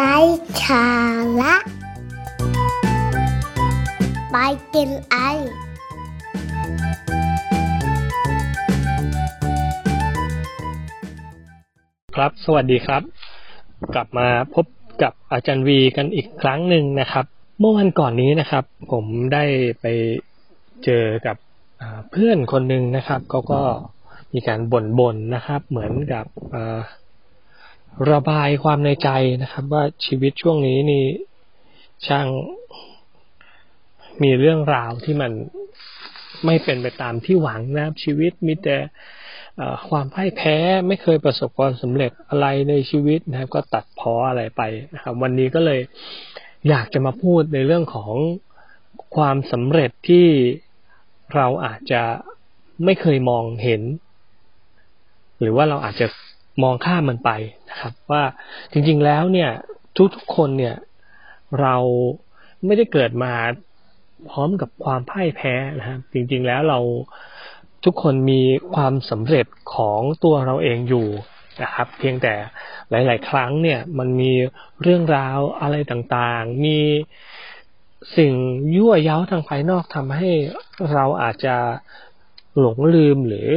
ไร้สาระไปกินไอ ครับ สวัสดีครับ กลับมาพบกับอาจารย์วีกันอีกครั้งหนึ่งนะครับ เมื่อวันก่อนนี้นะครับ ผมได้ไปเจอกับเพื่อนคนหนึ่งนะครับเขาก็มีการบ่นๆนนะครับ เหมือนกับ ระบายความในใจนะครับ ว่าชีวิตช่วงนี้นี่ช่างมีเรื่องราวที่มันไม่เป็นไปตามที่หวังนะครับชีวิตมีแต่ความพ่ายแพ้ไม่เคยประสบความสำเร็จอะไรในชีวิตนะครับ ก็ตัดพออะไรไปนะครับ วันนี้ก็เลยอยากจะมาพูดในเรื่องของความสำเร็จที่เราอาจจะไม่เคยมองเห็น หรือว่าเราอาจจะ มองข้ามมันไปนะครับ ว่าจริงๆแล้วเนี่ย ทุกๆคนเนี่ย เราไม่ได้เกิดมาพร้อมกับความพ่ายแพ้นะครับ จริงๆแล้วเราทุกคนมีความสำเร็จของตัวเราเองอยู่นะครับ เพียงแต่หลาย ๆ ครั้งเนี่ยมันมีเรื่องราวอะไรต่างๆ มีสิ่งยั่วเย้าทางภายนอกทำให้เราอาจจะหลงลืมหรือ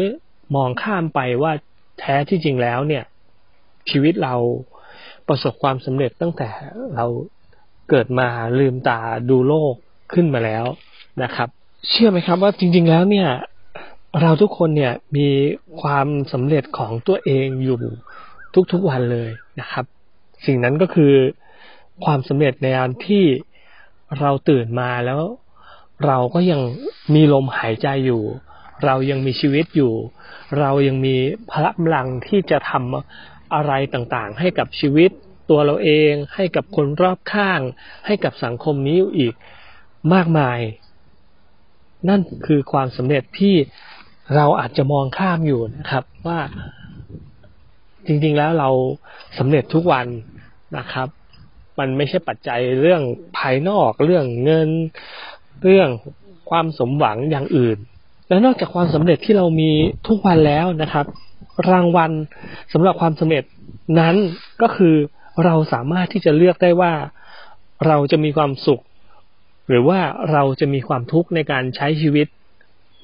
มองข้ามไปว่า แท้ที่จริงแล้วเนี่ย ชีวิตเราประสบความสำเร็จตั้งแต่เราเกิดมาลืมตาดูโลกขึ้นมาแล้วนะครับ เชื่อไหมครับว่าจริง ๆ แล้วเนี่ย เราทุกคนเนี่ยมีความสำเร็จของตัวเองอยู่ทุกๆวันเลยนะครับ สิ่งนั้นก็คือความสำเร็จในการที่เราตื่นมาแล้ว เราก็ยังมีลมหายใจอยู่ เรายังมีชีวิตอยู่ เรายังมีพลังที่จะทำอะไรต่างๆ ให้กับชีวิตตัวเราเอง ให้กับคนรอบข้าง ให้กับสังคมนี้อีกมากมาย นั่นคือความสำเร็จที่เราอาจจะมองข้ามอยู่นะครับ ว่าจริงๆแล้วเราสำเร็จทุกวันนะครับ มันไม่ใช่ปัจจัยเรื่องภายนอก เรื่องเงิน เรื่องความสมหวังอย่างอื่น และนอกจากความสำเร็จที่เรามีทุกวันแล้วนะครับ รางวัลสำหรับความสำเร็จนั้นก็คือเราสามารถที่จะเลือกได้ว่าเราจะมีความสุข หรือว่าเราจะมีความทุกข์ในการใช้ชีวิต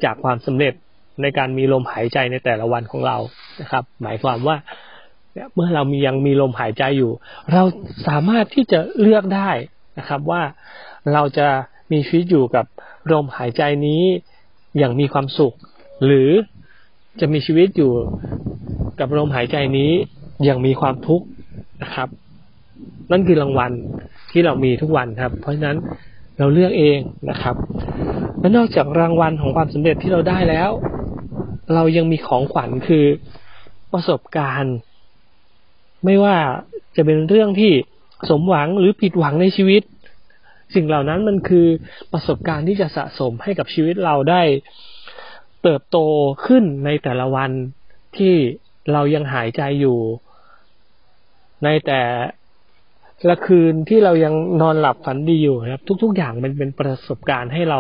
จากความสำเร็จในการมีลมหายใจในแต่ละวันของเรานะครับ หมายความว่าเนี่ยเมื่อเรามียังมีลมหายใจอยู่ เราสามารถที่จะเลือกได้นะครับว่าเราจะมีชีวิตอยู่กับลมหายใจนี้ อย่างมีความสุข หรือจะมีชีวิตอยู่กับลมหายใจนี้อย่างมีความทุกข์นะครับ นั่นคือรางวัลที่เรามีทุกวันครับ เพราะฉะนั้นเราเลือกเองนะครับและนอกจากรางวัลของความสำเร็จที่เราได้แล้ว เรายังมีของขวัญคือประสบการณ์ ไม่ว่าจะเป็นเรื่องที่สมหวังหรือผิดหวังในชีวิต สิ่งเหล่านั้นมันคือประสบการณ์ที่จะสะสมให้กับชีวิตเราได้ เติบโตขึ้นในแต่ละวันที่เรายังหายใจอยู่ ในแต่ละคืนที่เรายังนอนหลับฝันดีอยู่ครับ ทุก ๆ อย่างมันเป็นประสบการณ์ให้เรา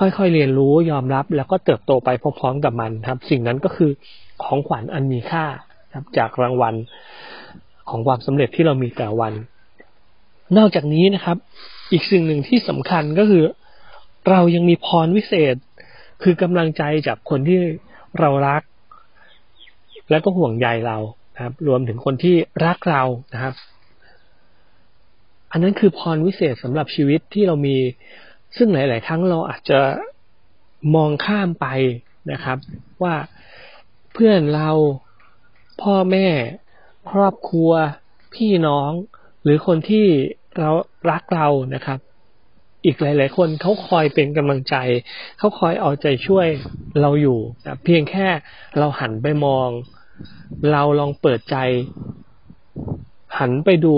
ค่อยๆเรียนรู้ยอมรับ แล้วก็เติบโตไปพร้อมๆกับมันครับ สิ่งนั้นก็คือของขวัญอันมีค่าครับจากรางวัลของความสำเร็จที่เรามีแต่วัน นอกจากนี้นะครับ อีกสิ่งหนึ่งที่สำคัญก็คือ เรายังมีพรวิเศษ คือกำลังใจจากคนที่เรารัก และก็ห่วงใยเรานะครับ รวมถึงคนที่รักเรานะครับ อันนั้นคือพรวิเศษสำหรับชีวิตที่เรามี ซึ่งหลาย ๆ ครั้งเราอาจจะมองข้ามไปนะครับ ว่าเพื่อนเราพ่อแม่ ครอบครัว พี่น้อง หรือคนที่ เรารักเรานะครับ อีกหลาย ๆ คนเขาคอยเป็นกำลังใจ เขาคอยเอาใจช่วยเราอยู่นะเพียงแค่เราหันไปมอง เราลองเปิดใจ หันไปดู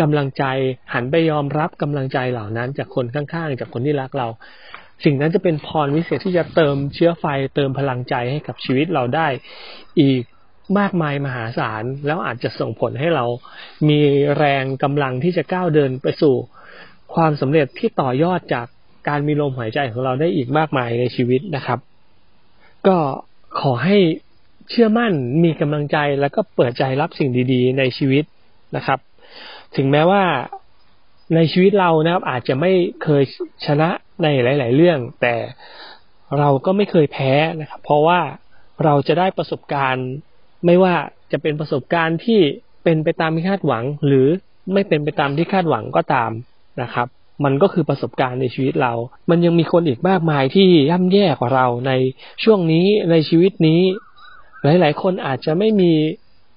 กำลังใจ หันไปยอมรับกำลังใจเหล่านั้น จากคนข้าง ๆ จากคนที่รักเรา สิ่งนั้นจะเป็นพรวิเศษที่จะเติมเชื้อไฟเติมพลังใจให้กับชีวิตเราได้ อีก มากมายมหาศาล แล้วอาจจะส่งผลให้เรามีแรงกำลังที่จะก้าวเดินไปสู่ความสำเร็จที่ต่อยอดจากการมีลมหายใจของเราได้อีกมากมายในชีวิตนะครับ ก็ขอให้เชื่อมั่นมีกำลังใจแล้วก็เปิดใจรับสิ่งดี ๆ ในชีวิตนะครับ ถึงแม้ว่าในชีวิตเรานะครับอาจจะไม่เคยชนะในหลาย ๆ เรื่อง แต่เราก็ไม่เคยแพ้นะครับ เพราะว่าเราจะได้ประสบการณ์ ไม่ว่าจะเป็นประสบการณ์ที่เป็นไปตามที่คาดหวัง หรือไม่เป็นไปตามที่คาดหวังก็ตามนะครับ มันก็คือประสบการณ์ในชีวิตเรา มันยังมีคนอีกมากมายที่ย่ำแย่กว่าเราในช่วงนี้ในชีวิตนี้ หลาย ๆ คนอาจจะไม่มี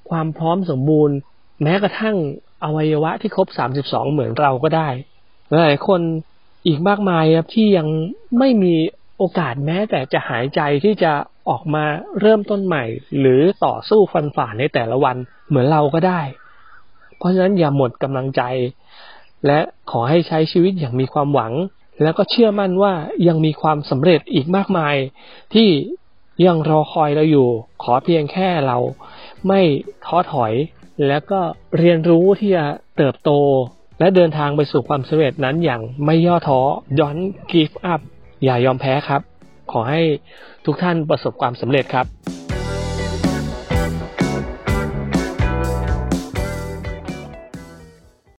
ความพร้อมสมบูรณ์ แม้กระทั่งอวัยวะที่ครบสามสิบสองเหมือนเราก็ได้ หลายคนอีกมากมายครับที่ยังไม่มีโอกาสแม้แต่จะหายใจที่จะ ออกมาเริ่มต้นใหม่ หรือต่อสู้ฟันฝ่าในแต่ละวันเหมือนเราก็ได้ เพราะฉะนั้นอย่าหมดกำลังใจ และขอให้ใช้ชีวิตอย่างมีความหวัง แล้วก็เชื่อมั่นว่ายังมีความสำเร็จอีกมากมาย ที่ยังรอคอยเราอยู่ ขอเพียงแค่เราไม่ท้อถอย แล้วก็เรียนรู้ที่จะเติบโต และเดินทางไปสู่ความสำเร็จนั้นอย่างไม่ย่อท้อ don't give up อย่ายอมแพ้ครับ ขอให้ทุกท่านประสบความสำเร็จครับ